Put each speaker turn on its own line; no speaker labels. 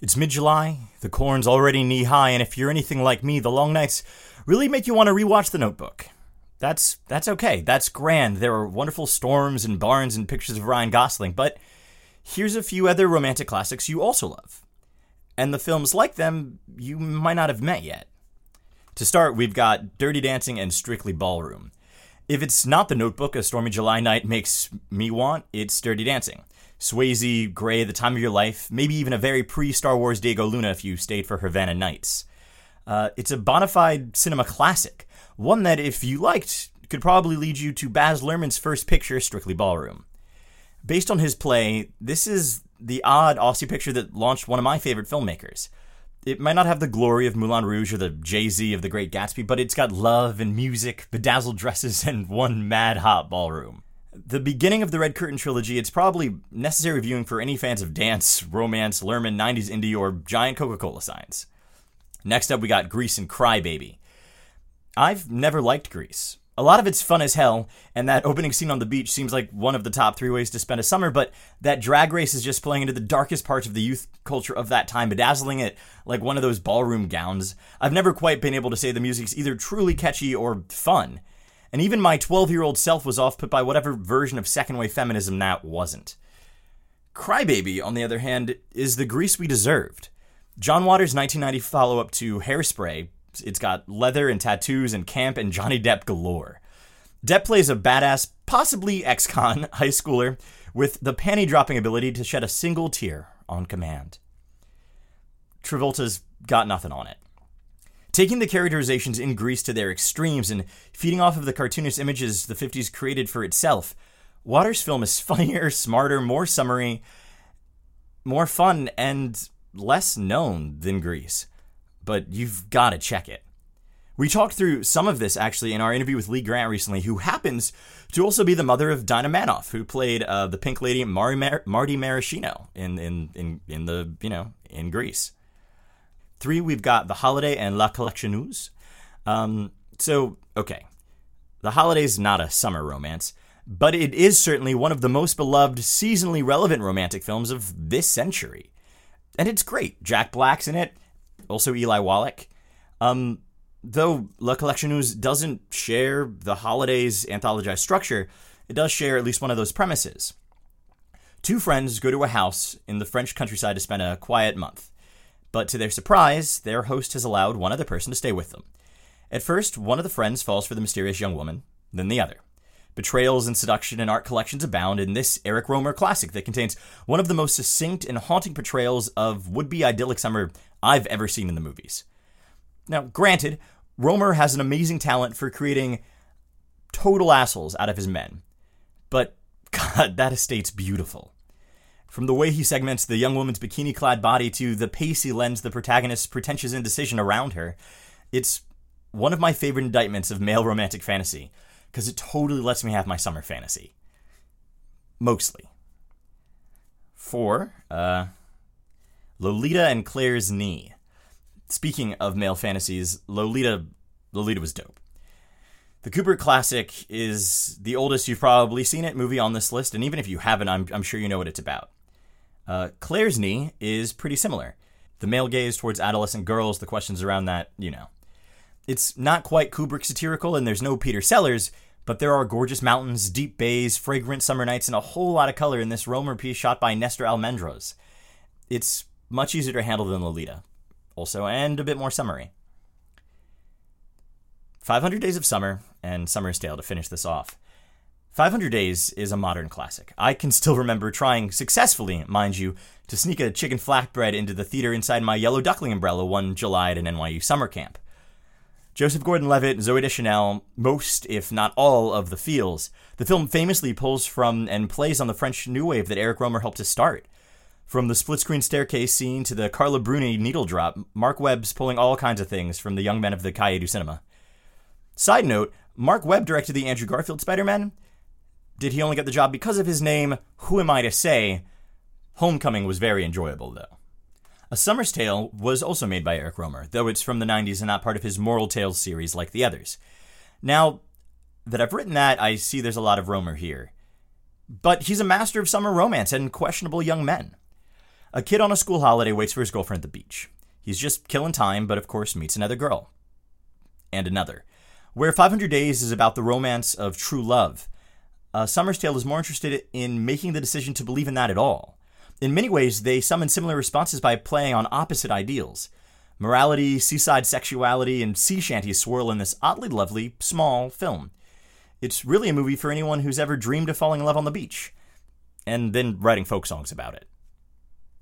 It's mid July, the corn's already knee high, and if you're anything like me, the long nights really make you want to rewatch The Notebook. That's that's okay. That's grand. There are wonderful storms and barns and pictures of Ryan Gosling, but here's a few other romantic classics you also love. And the films like them you might not have met yet. To start, we've got Dirty Dancing and Strictly Ballroom. If it's not The Notebook, a stormy July night makes me want, it's Dirty Dancing. Swayze, Grey, The Time of Your Life, maybe even a very pre Star Wars Diego Luna if you stayed for Havana Nights. Uh, it's a bona fide cinema classic, one that, if you liked, could probably lead you to Baz Luhrmann's first picture, Strictly Ballroom. Based on his play, this is the odd Aussie picture that launched one of my favorite filmmakers. It might not have the glory of Moulin Rouge or the Jay Z of The Great Gatsby, but it's got love and music, bedazzled dresses, and one mad hot ballroom the beginning of the Red Curtain trilogy, it's probably necessary viewing for any fans of dance, romance, Luhrmann, 90s indie, or giant Coca Cola signs. Next up, we got Grease and Crybaby. I've never liked Grease. A lot of it's fun as hell, and that opening scene on the beach seems like one of the top three ways to spend a summer, but that drag race is just playing into the darkest parts of the youth culture of that time, bedazzling it like one of those ballroom gowns. I've never quite been able to say the music's either truly catchy or fun and even my 12 year old self was off put by whatever version of second wave feminism that wasn't. Crybaby, on the other hand, is the grease we deserved. John Waters' 1990 follow up to Hairspray, it's got leather and tattoos and camp and Johnny Depp galore. Depp plays a badass, possibly ex con high schooler with the panty dropping ability to shed a single tear on command. Travolta's got nothing on it. Taking the characterizations in Grease to their extremes and feeding off of the cartoonist images the 50s created for itself, Waters' film is funnier, smarter, more summery, more fun, and less known than Grease. But you've got to check it. We talked through some of this actually in our interview with Lee Grant recently, who happens to also be the mother of Dinah Manoff, who played uh, the Pink Lady Mar- Marty Maraschino in, in in in the you know in Grease. Three, we've got The Holiday and La Collectionneuse. Um, so, okay. The Holiday is not a summer romance, but it is certainly one of the most beloved, seasonally relevant romantic films of this century. And it's great. Jack Black's in it, also Eli Wallach. Um, though La Collectionneuse doesn't share the Holiday's anthologized structure, it does share at least one of those premises. Two friends go to a house in the French countryside to spend a quiet month. But to their surprise, their host has allowed one other person to stay with them. At first, one of the friends falls for the mysterious young woman, then the other. Betrayals and seduction and art collections abound in this Eric Rohmer classic that contains one of the most succinct and haunting portrayals of would be idyllic summer I've ever seen in the movies. Now, granted, Rohmer has an amazing talent for creating total assholes out of his men, but God, that estate's beautiful. From the way he segments the young woman's bikini clad body to the pace he lends the protagonist's pretentious indecision around her, it's one of my favorite indictments of male romantic fantasy because it totally lets me have my summer fantasy. Mostly. Four, uh, Lolita and Claire's Knee. Speaking of male fantasies, Lolita, Lolita was dope. The Kubrick classic is the oldest you've probably seen it movie on this list, and even if you haven't, I'm, I'm sure you know what it's about. Uh, Claire's knee is pretty similar. The male gaze towards adolescent girls, the questions around that, you know. It's not quite Kubrick satirical, and there's no Peter Sellers, but there are gorgeous mountains, deep bays, fragrant summer nights, and a whole lot of color in this Rohmer piece shot by Nestor Almendros. It's much easier to handle than Lolita, also, and a bit more summery. 500 Days of Summer and Summer's Tale to finish this off. 500 Days is a modern classic. I can still remember trying successfully, mind you, to sneak a chicken flatbread into the theater inside my yellow duckling umbrella one July at an NYU summer camp. Joseph Gordon Levitt, Zooey Deschanel, most, if not all, of the feels. The film famously pulls from and plays on the French New Wave that Eric Rohmer helped to start. From the split screen staircase scene to the Carla Bruni needle drop, Marc Webb's pulling all kinds of things from the young men of the Cahiers du Cinema. Side note Mark Webb directed the Andrew Garfield Spider Man, did he only get the job because of his name? Who am I to say? Homecoming was very enjoyable, though. A Summer's Tale was also made by Eric Rohmer, though it's from the 90s and not part of his Moral Tales series like the others. Now that I've written that, I see there's a lot of Rohmer here. But he's a master of summer romance and questionable young men. A kid on a school holiday waits for his girlfriend at the beach. He's just killing time, but of course meets another girl. And another. Where 500 Days is about the romance of true love, uh, Summer's Tale is more interested in making the decision to believe in that at all. In many ways, they summon similar responses by playing on opposite ideals. Morality, seaside sexuality, and sea shanties swirl in this oddly lovely, small film. It's really a movie for anyone who's ever dreamed of falling in love on the beach, and then writing folk songs about it.